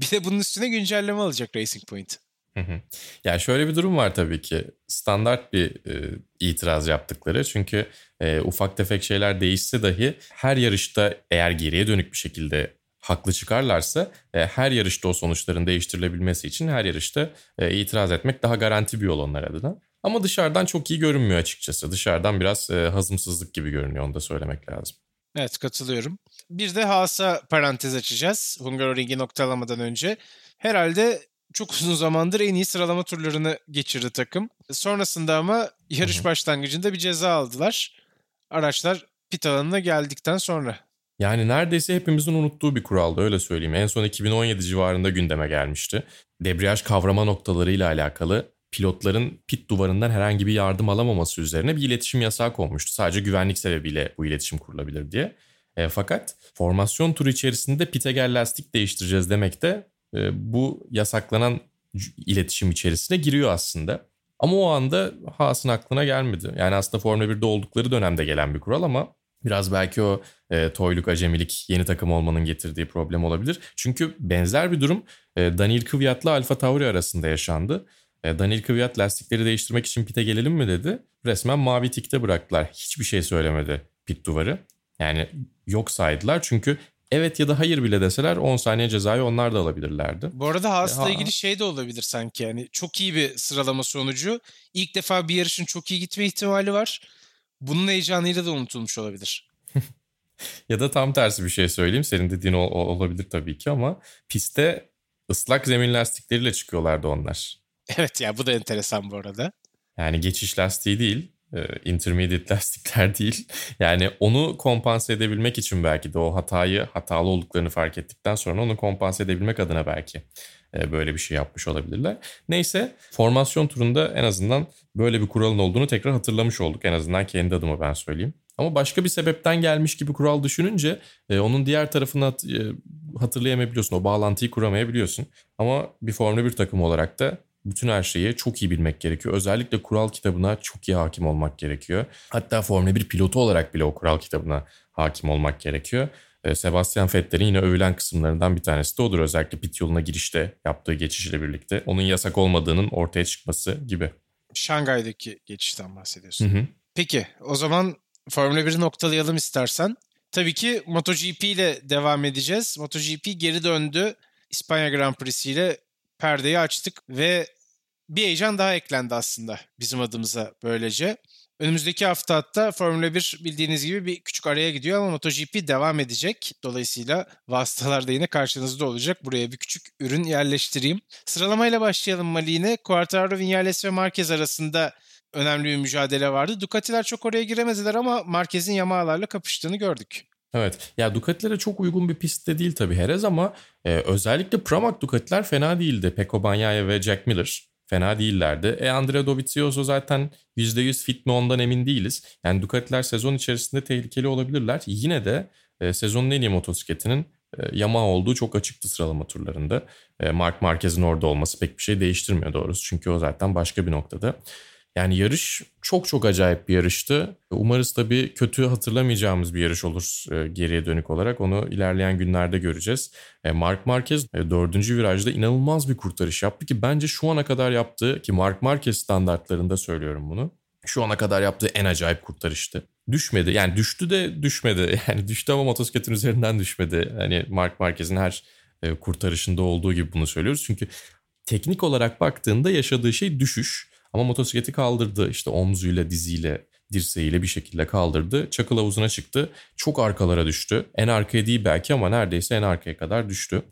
Bir de bunun üstüne güncelleme alacak Racing Point. Hı hı. Ya şöyle bir durum var tabii ki. Standart bir e, itiraz yaptıkları. Çünkü e, ufak tefek şeyler değişse dahi her yarışta eğer geriye dönük bir şekilde haklı çıkarlarsa e, her yarışta o sonuçların değiştirilebilmesi için her yarışta e, itiraz etmek daha garanti bir yol onlar adına. Ama dışarıdan çok iyi görünmüyor açıkçası. Dışarıdan biraz e, hazımsızlık gibi görünüyor onu da söylemek lazım. Evet katılıyorum. Bir de Haas'a parantez açacağız. Hungaroring'i noktalamadan önce. Herhalde çok *laughs* uzun zamandır en iyi sıralama turlarını geçirdi takım. Sonrasında ama yarış başlangıcında bir ceza aldılar. Araçlar pit alanına geldikten sonra. Yani neredeyse hepimizin unuttuğu bir kuraldı öyle söyleyeyim. En son 2017 civarında gündeme gelmişti. Debriyaj kavrama noktalarıyla alakalı pilotların pit duvarından herhangi bir yardım alamaması üzerine bir iletişim yasağı konmuştu. Sadece güvenlik sebebiyle bu iletişim kurulabilir diye. E, fakat formasyon turu içerisinde pite gel lastik değiştireceğiz demek de e, bu yasaklanan iletişim içerisine giriyor aslında. Ama o anda Haas'ın aklına gelmedi. Yani aslında Formula 1'de oldukları dönemde gelen bir kural ama biraz belki o e, toyluk, acemilik, yeni takım olmanın getirdiği problem olabilir. Çünkü benzer bir durum e, Daniel Kvyat'la Alfa Tauri arasında yaşandı. E, Daniel Kvyat lastikleri değiştirmek için pite gelelim mi dedi. Resmen mavi tikte bıraktılar. Hiçbir şey söylemedi pit duvarı. Yani yok saydılar çünkü evet ya da hayır bile deseler 10 saniye cezayı onlar da alabilirlerdi. Bu arada Haas'la ha. ilgili şey de olabilir sanki yani çok iyi bir sıralama sonucu. İlk defa bir yarışın çok iyi gitme ihtimali var. Bunun heyecanıyla da unutulmuş olabilir. *laughs* ya da tam tersi bir şey söyleyeyim. Senin dediğin ol- olabilir tabii ki ama pistte ıslak zemin lastikleriyle çıkıyorlardı onlar. Evet ya bu da enteresan bu arada. Yani geçiş lastiği değil, e, intermediate *laughs* lastikler değil. Yani onu kompanse edebilmek için belki de o hatayı hatalı olduklarını fark ettikten sonra onu kompanse edebilmek adına belki e, böyle bir şey yapmış olabilirler. Neyse formasyon turunda en azından böyle bir kuralın olduğunu tekrar hatırlamış olduk. En azından kendi adıma ben söyleyeyim. Ama başka bir sebepten gelmiş gibi kural düşününce e, onun diğer tarafını hat, hatırlayamayabiliyorsun. O bağlantıyı kuramayabiliyorsun. Ama bir Formula 1 takımı olarak da bütün her şeyi çok iyi bilmek gerekiyor. Özellikle kural kitabına çok iyi hakim olmak gerekiyor. Hatta Formula 1 pilotu olarak bile o kural kitabına hakim olmak gerekiyor. Ee, Sebastian Vettel'in yine övülen kısımlarından bir tanesi de odur. Özellikle pit yoluna girişte yaptığı geçişle birlikte. Onun yasak olmadığının ortaya çıkması gibi. Şangay'daki geçişten bahsediyorsun. Hı hı. Peki o zaman Formula 1'i noktalayalım istersen. Tabii ki MotoGP ile devam edeceğiz. MotoGP geri döndü. İspanya Grand Prix'si ile perdeyi açtık ve bir heyecan daha eklendi aslında bizim adımıza böylece. Önümüzdeki hafta hatta Formula 1 bildiğiniz gibi bir küçük araya gidiyor ama MotoGP devam edecek. Dolayısıyla vasıtalar da yine karşınızda olacak. Buraya bir küçük ürün yerleştireyim. Sıralamayla başlayalım Maline. Quartararo, Vinales ve Marquez arasında önemli bir mücadele vardı. Ducati'ler çok oraya giremediler ama Marquez'in Yamaha'larla kapıştığını gördük. Evet. Ya Ducati'lere çok uygun bir pistte değil tabii Herez ama e, özellikle Pramac Ducati'ler fena değildi. Peko Bagnaia ve Jack Miller fena değillerdi. E Andrea Dovizioso zaten %100 fit mi ondan emin değiliz. Yani Ducati'ler sezon içerisinde tehlikeli olabilirler. Yine de e, sezonun en iyi motosikletinin e, Yamaha olduğu çok açıktı sıralama turlarında. E, Mark Marquez'in orada olması pek bir şey değiştirmiyor doğrusu. Çünkü o zaten başka bir noktada. Yani yarış çok çok acayip bir yarıştı. Umarız tabii kötü hatırlamayacağımız bir yarış olur e, geriye dönük olarak. Onu ilerleyen günlerde göreceğiz. E, Mark Marquez e, dördüncü virajda inanılmaz bir kurtarış yaptı ki bence şu ana kadar yaptığı ki Mark Marquez standartlarında söylüyorum bunu. Şu ana kadar yaptığı en acayip kurtarıştı. Düşmedi yani düştü de düşmedi. *laughs* Yani düştü ama motosikletin üzerinden düşmedi. Hani Mark Marquez'in her kurtarışında olduğu gibi bunu söylüyoruz. Çünkü teknik olarak baktığında yaşadığı şey düşüş. Ama motosikleti kaldırdı işte omzuyla diziyle dirseğiyle bir şekilde kaldırdı. Çakıl havuzuna çıktı. Çok arkalara düştü. En arkaya değil belki ama neredeyse en arkaya kadar düştü.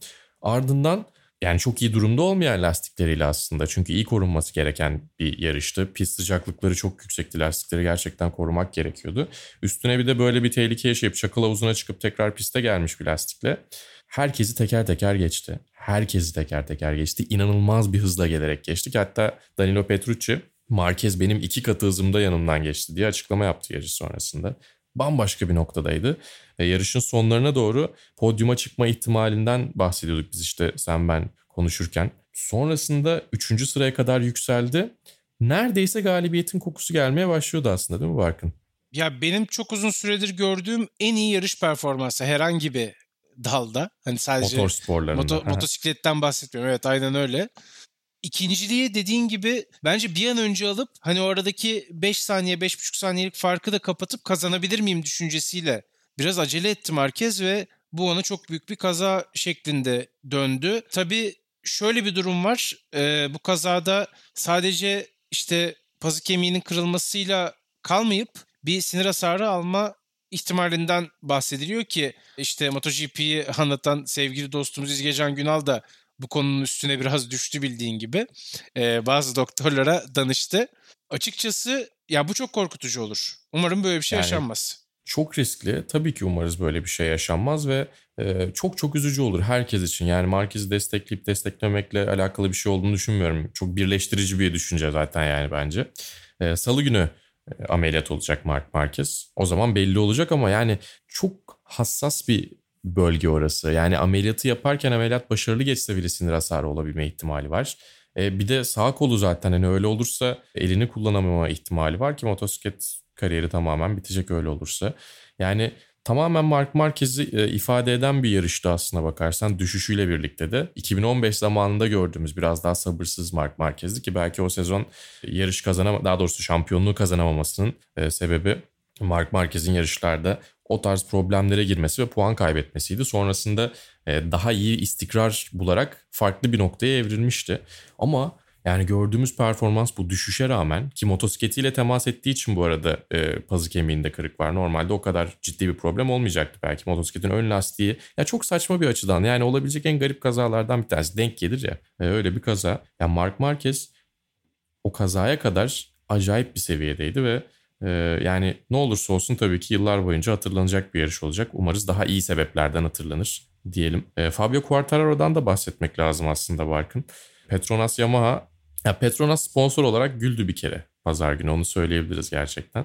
Ardından yani çok iyi durumda olmayan lastikleriyle aslında. Çünkü iyi korunması gereken bir yarıştı. Pist sıcaklıkları çok yüksekti. Lastikleri gerçekten korumak gerekiyordu. Üstüne bir de böyle bir tehlike yaşayıp çakıl havuzuna çıkıp tekrar piste gelmiş bir lastikle. Herkesi teker teker geçti. Herkesi teker teker geçti. İnanılmaz bir hızla gelerek geçtik. Hatta Danilo Petrucci Marquez benim iki katı hızımda yanımdan geçti diye açıklama yaptı yarış sonrasında. Bambaşka bir noktadaydı. E, yarışın sonlarına doğru podyuma çıkma ihtimalinden bahsediyorduk biz işte sen ben konuşurken. Sonrasında 3. sıraya kadar yükseldi. Neredeyse galibiyetin kokusu gelmeye başlıyordu aslında değil mi Barkın? Ya benim çok uzun süredir gördüğüm en iyi yarış performansı herhangi bir dalda. Hani sadece motor sporlarında. Moto, motosikletten bahsetmiyorum. Evet aynen öyle. ikinciliği dediğin gibi bence bir an önce alıp hani o aradaki 5 saniye 5,5 saniyelik farkı da kapatıp kazanabilir miyim düşüncesiyle biraz acele etti Marquez ve bu ona çok büyük bir kaza şeklinde döndü. Tabii şöyle bir durum var. Ee, bu kazada sadece işte pazı kemiğinin kırılmasıyla kalmayıp bir sinir hasarı alma ihtimalinden bahsediliyor ki işte MotoGP'yi anlatan sevgili dostumuz İzgecan Günal da bu konunun üstüne biraz düştü bildiğin gibi. Ee, bazı doktorlara danıştı. Açıkçası ya bu çok korkutucu olur. Umarım böyle bir şey yani, yaşanmaz. Çok riskli. Tabii ki umarız böyle bir şey yaşanmaz ve e, çok çok üzücü olur herkes için. Yani Marquez'i destekleyip desteklemekle alakalı bir şey olduğunu düşünmüyorum. Çok birleştirici bir düşünce zaten yani bence. E, Salı günü ameliyat olacak Mark Marquez. O zaman belli olacak ama yani çok hassas bir bölge orası. Yani ameliyatı yaparken ameliyat başarılı geçse bile sinir hasarı olabilme ihtimali var. E, bir de sağ kolu zaten hani öyle olursa elini kullanamama ihtimali var ki motosiklet kariyeri tamamen bitecek öyle olursa. Yani tamamen Mark Marquez'i e, ifade eden bir yarıştı aslına bakarsan düşüşüyle birlikte de 2015 zamanında gördüğümüz biraz daha sabırsız Mark Marquez'di ki belki o sezon yarış kazanama daha doğrusu şampiyonluğu kazanamamasının e, sebebi Mark Marquez'in yarışlarda o tarz problemlere girmesi ve puan kaybetmesiydi. Sonrasında e, daha iyi istikrar bularak farklı bir noktaya evrilmişti. Ama yani gördüğümüz performans bu düşüşe rağmen ki motosikletiyle temas ettiği için bu arada e, pazı kemiğinde kırık var. Normalde o kadar ciddi bir problem olmayacaktı belki motosikletin ön lastiği. Ya çok saçma bir açıdan yani olabilecek en garip kazalardan bir tanesi. Denk gelir ya e, öyle bir kaza. Ya Mark Marquez o kazaya kadar acayip bir seviyedeydi ve e, yani ne olursa olsun tabii ki yıllar boyunca hatırlanacak bir yarış olacak. Umarız daha iyi sebeplerden hatırlanır diyelim. E, Fabio Quartararo'dan da bahsetmek lazım aslında Barkın. Petronas Yamaha ya Petronas sponsor olarak güldü bir kere pazar günü onu söyleyebiliriz gerçekten.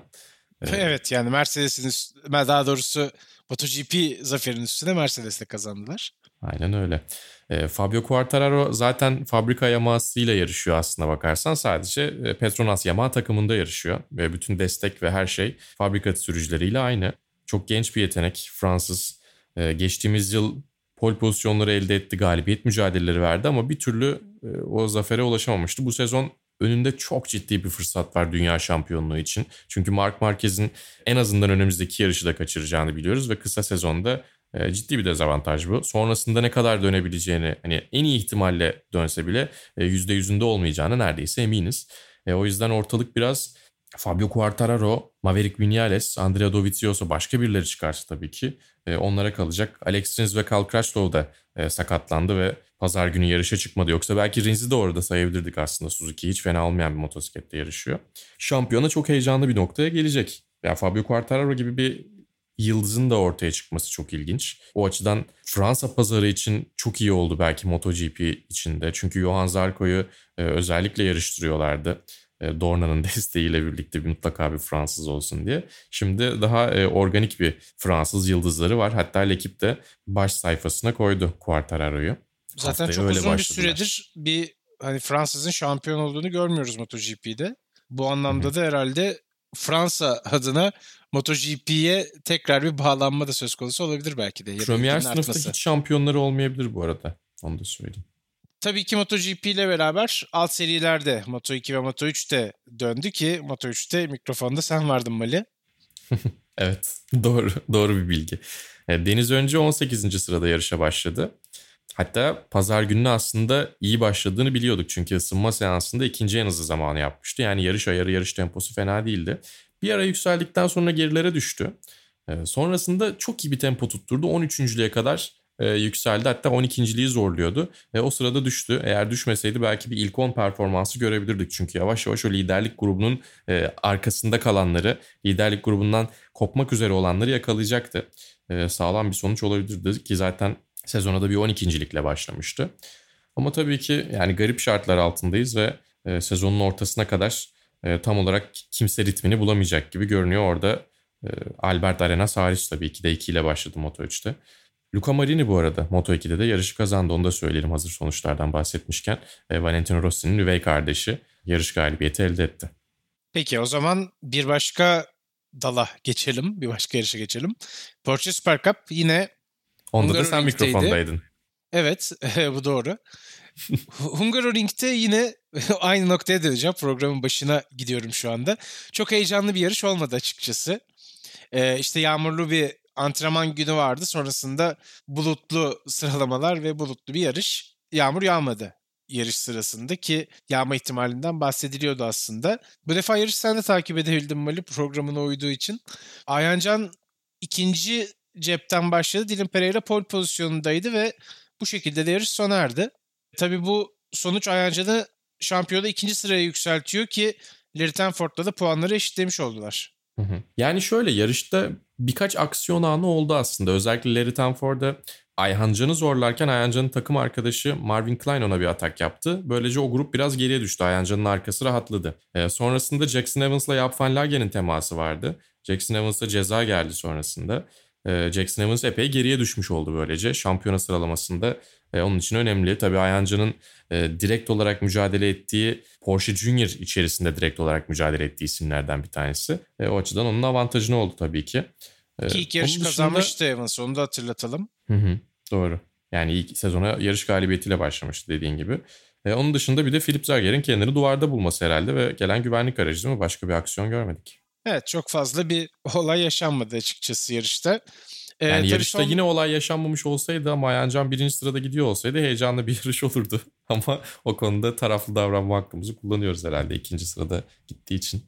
Ee, *laughs* evet yani Mercedes'in daha doğrusu MotoGP zaferinin üstüne Mercedes'le kazandılar. Aynen öyle. E, Fabio Quartararo zaten fabrika Yamaha'sıyla yarışıyor aslında bakarsan. Sadece e, Petronas Yamaha takımında yarışıyor. Ve bütün destek ve her şey fabrika sürücüleriyle aynı. Çok genç bir yetenek Fransız. E, geçtiğimiz yıl pol pozisyonları elde etti, galibiyet mücadeleleri verdi ama bir türlü e, o zafere ulaşamamıştı. Bu sezon önünde çok ciddi bir fırsat var dünya şampiyonluğu için. Çünkü Mark Marquez'in en azından önümüzdeki yarışı da kaçıracağını biliyoruz ve kısa sezonda e, ciddi bir dezavantaj bu. Sonrasında ne kadar dönebileceğini hani en iyi ihtimalle dönse bile %100'ünde e, olmayacağını neredeyse eminiz. O yüzden ortalık biraz Fabio Quartararo, Maverick Vinales, Andrea Dovizioso başka birileri çıkarsa tabii ki e, onlara kalacak. Alex Rins ve Cal Crutchlow da e, sakatlandı ve pazar günü yarışa çıkmadı. Yoksa belki Rins'i de orada sayabilirdik aslında. Suzuki hiç fena olmayan bir motosiklette yarışıyor. Şampiyona çok heyecanlı bir noktaya gelecek. Ya Fabio Quartararo gibi bir yıldızın da ortaya çıkması çok ilginç. O açıdan Fransa pazarı için çok iyi oldu belki MotoGP içinde. Çünkü Johan Zarco'yu e, özellikle yarıştırıyorlardı. E, Dorna'nın desteğiyle *laughs* birlikte bir mutlaka bir Fransız olsun diye. Şimdi daha e, organik bir Fransız yıldızları var. Hatta ekip de baş sayfasına koydu Quartararo'yu. Zaten Haftaya çok uzun başladılar. bir süredir bir hani Fransızın şampiyon olduğunu görmüyoruz MotoGP'de. Bu anlamda Hı-hı. da herhalde Fransa adına MotoGP'ye tekrar bir bağlanma da söz konusu olabilir belki de. Premier sınıfta hiç şampiyonları olmayabilir bu arada. Onu da söyleyeyim. Tabii ki MotoGP ile beraber alt serilerde Moto2 ve Moto3 de döndü ki Moto3'te mikrofonda sen vardın Mali. *laughs* evet doğru doğru bir bilgi. E, Deniz önce 18. sırada yarışa başladı. Hatta pazar gününe aslında iyi başladığını biliyorduk. Çünkü ısınma seansında ikinci en hızlı zamanı yapmıştı. Yani yarış ayarı, yarış temposu fena değildi. Bir ara yükseldikten sonra gerilere düştü. E, sonrasında çok iyi bir tempo tutturdu. 13.lüğe kadar e, yükseldi. Hatta 12.liği zorluyordu. E, o sırada düştü. Eğer düşmeseydi belki bir ilk 10 performansı görebilirdik. Çünkü yavaş yavaş o liderlik grubunun e, arkasında kalanları, liderlik grubundan kopmak üzere olanları yakalayacaktı. E, sağlam bir sonuç olabilirdi ki zaten sezona da bir 12.likle başlamıştı. Ama tabii ki yani garip şartlar altındayız ve e, sezonun ortasına kadar e, tam olarak kimse ritmini bulamayacak gibi görünüyor. Orada e, Albert Arenas hariç tabii 2'de 2 ile başladı Moto3'te. Luca Marini bu arada Moto2'de de yarışı kazandı. Onu da söyleyelim hazır sonuçlardan bahsetmişken. E, Valentino Rossi'nin üvey kardeşi yarış galibiyeti elde etti. Peki o zaman bir başka dala geçelim. Bir başka yarışa geçelim. Porsche Super Cup yine Onda da sen mikrofondaydın. Evet *laughs* bu doğru. Hungaroring'de yine *laughs* aynı noktaya döneceğim. Programın başına gidiyorum şu anda. Çok heyecanlı bir yarış olmadı açıkçası. Ee, işte yağmurlu bir antrenman günü vardı. Sonrasında bulutlu sıralamalar ve bulutlu bir yarış. Yağmur yağmadı yarış sırasında ki yağma ihtimalinden bahsediliyordu aslında. Bu defa yarış sen de takip edebildin Mali programına uyduğu için. Ayhancan ikinci cepten başladı. Dylan Pereira pole pozisyonundaydı ve bu şekilde de yarış sona erdi. Tabii bu sonuç Ayhancan'ı şampiyonda ikinci sıraya yükseltiyor ki Larry Tenford'la da puanları eşitlemiş oldular. Yani şöyle yarışta birkaç aksiyon anı oldu aslında. Özellikle Larry Tenford'a Ayhancan'ı zorlarken Ayhancan'ın takım arkadaşı Marvin Klein ona bir atak yaptı. Böylece o grup biraz geriye düştü. Ayhancan'ın arkası rahatladı. E, sonrasında Jackson Evans'la Jaap van Lagen'in teması vardı. Jackson Evans'a ceza geldi sonrasında. E, Jackson Evans epey geriye düşmüş oldu böylece. Şampiyona sıralamasında e, onun için önemli. Tabii Ayhancan'ın e, direkt olarak mücadele ettiği Porsche Junior içerisinde direkt olarak mücadele ettiği isimlerden bir tanesi. E, o açıdan onun avantajını oldu tabii ki. E, ki ilk yarışı dışında... kazanmıştı Evans onu da hatırlatalım. Hı hı, doğru. Yani ilk sezona yarış galibiyetiyle başlamıştı dediğin gibi. E, onun dışında bir de Philip Zager'in kendini duvarda bulması herhalde ve gelen güvenlik aracı değil mi? Başka bir aksiyon görmedik. Evet çok fazla bir *laughs* olay yaşanmadı açıkçası yarışta. Ee, yani yarışta son... yine olay yaşanmamış olsaydı ama Ayancan birinci sırada gidiyor olsaydı heyecanlı bir *laughs* yarış olurdu. *laughs* ama o konuda taraflı davranma hakkımızı kullanıyoruz herhalde ikinci sırada gittiği için.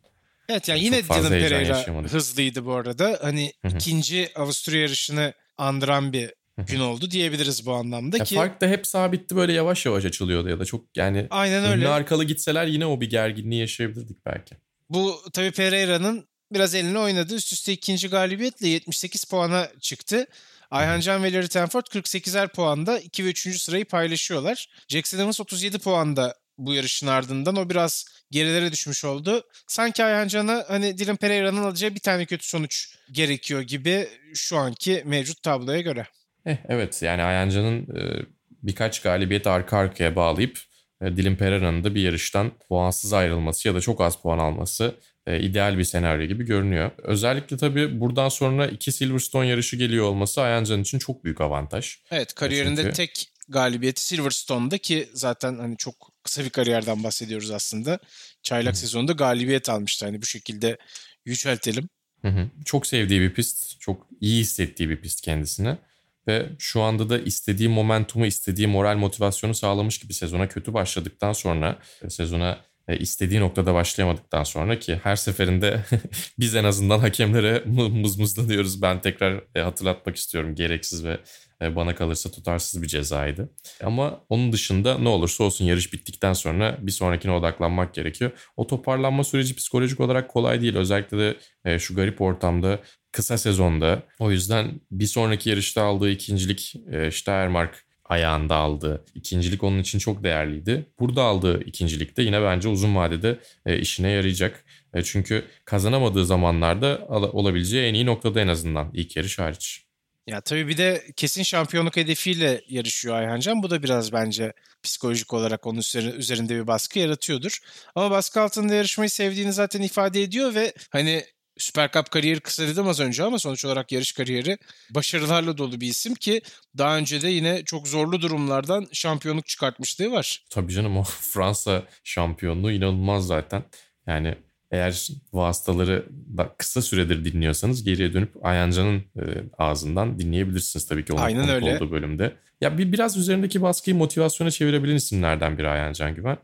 Evet yani yine Dylan Pereira hızlıydı bu arada. Hani Hı-hı. ikinci Avusturya yarışını andıran bir gün oldu diyebiliriz bu anlamda ya ki. Fark da hep sabitti böyle yavaş yavaş açılıyordu ya da çok yani Aynen öyle. arkalı gitseler yine o bir gerginliği yaşayabilirdik belki. Bu tabii Pereira'nın biraz eline oynadı. Üst üste ikinci galibiyetle 78 puana çıktı. Ayhan Can ve Larry Tenford 48'er puanda 2 ve 3. sırayı paylaşıyorlar. Jackson Evans 37 puanda bu yarışın ardından. O biraz gerilere düşmüş oldu. Sanki Ayhan Can'a hani Dylan Pereira'nın alacağı bir tane kötü sonuç gerekiyor gibi şu anki mevcut tabloya göre. Eh, evet yani Ayhan Can'ın e, birkaç galibiyet arka arkaya bağlayıp e, Dylan Pereira'nın da bir yarıştan puansız ayrılması ya da çok az puan alması e, ideal bir senaryo gibi görünüyor. Özellikle tabii buradan sonra iki Silverstone yarışı geliyor olması Ayancan için çok büyük avantaj. Evet kariyerinde Çünkü... tek galibiyeti Silverstone'da ki zaten hani çok kısa bir kariyerden bahsediyoruz aslında. Çaylak Hı-hı. sezonunda galibiyet almıştı. Hani bu şekilde yüceltelim. Hı hı. Çok sevdiği bir pist, çok iyi hissettiği bir pist kendisine. Ve şu anda da istediği momentumu, istediği moral motivasyonu sağlamış gibi sezona kötü başladıktan sonra sezona e, istediği noktada başlayamadıktan sonra ki her seferinde *laughs* biz en azından hakemlere mızmızlanıyoruz. Ben tekrar e, hatırlatmak istiyorum gereksiz ve e, bana kalırsa tutarsız bir cezaydı. Ama onun dışında ne olursa olsun yarış bittikten sonra bir sonrakine odaklanmak gerekiyor. O toparlanma süreci psikolojik olarak kolay değil. Özellikle de şu garip ortamda kısa sezonda. O yüzden bir sonraki yarışta aldığı ikincilik Steiermark ayağında aldığı ikincilik onun için çok değerliydi. Burada aldığı ikincilik de yine bence uzun vadede e, işine yarayacak. E, çünkü kazanamadığı zamanlarda olabileceği en iyi noktada en azından ilk yarış hariç. Ya tabii bir de kesin şampiyonluk hedefiyle yarışıyor Ayhancan. Bu da biraz bence psikolojik olarak onun üzerinde bir baskı yaratıyordur. Ama baskı altında yarışmayı sevdiğini zaten ifade ediyor ve hani Süper Cup kariyeri kısa dedim az önce ama sonuç olarak yarış kariyeri başarılarla dolu bir isim ki daha önce de yine çok zorlu durumlardan şampiyonluk çıkartmışlığı var. Tabii canım o *laughs* Fransa şampiyonluğu inanılmaz zaten. Yani eğer vasıtaları da kısa süredir dinliyorsanız geriye dönüp Ayanca'nın e, ağzından dinleyebilirsiniz tabii ki onun Aynen öyle. olduğu bölümde. Ya bir biraz üzerindeki baskıyı motivasyona çevirebilen isimlerden biri Ayancan Güven.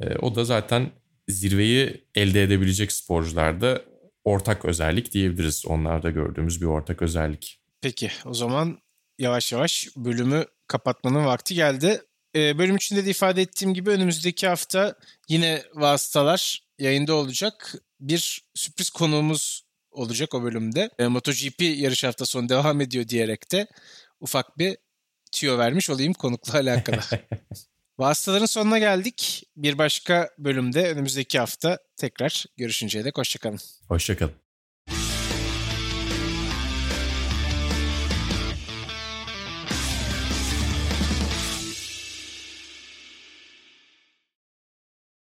E, o da zaten zirveyi elde edebilecek sporcularda ortak özellik diyebiliriz. Onlarda gördüğümüz bir ortak özellik. Peki o zaman yavaş yavaş bölümü kapatmanın vakti geldi. Ee, bölüm içinde de ifade ettiğim gibi önümüzdeki hafta yine vasıtalar yayında olacak. Bir sürpriz konuğumuz olacak o bölümde. E, MotoGP yarış hafta sonu devam ediyor diyerek de ufak bir tüyo vermiş olayım konukla alakalı. *laughs* Vasıtaların sonuna geldik. Bir başka bölümde önümüzdeki hafta tekrar görüşünceye dek hoşçakalın. Hoşçakalın.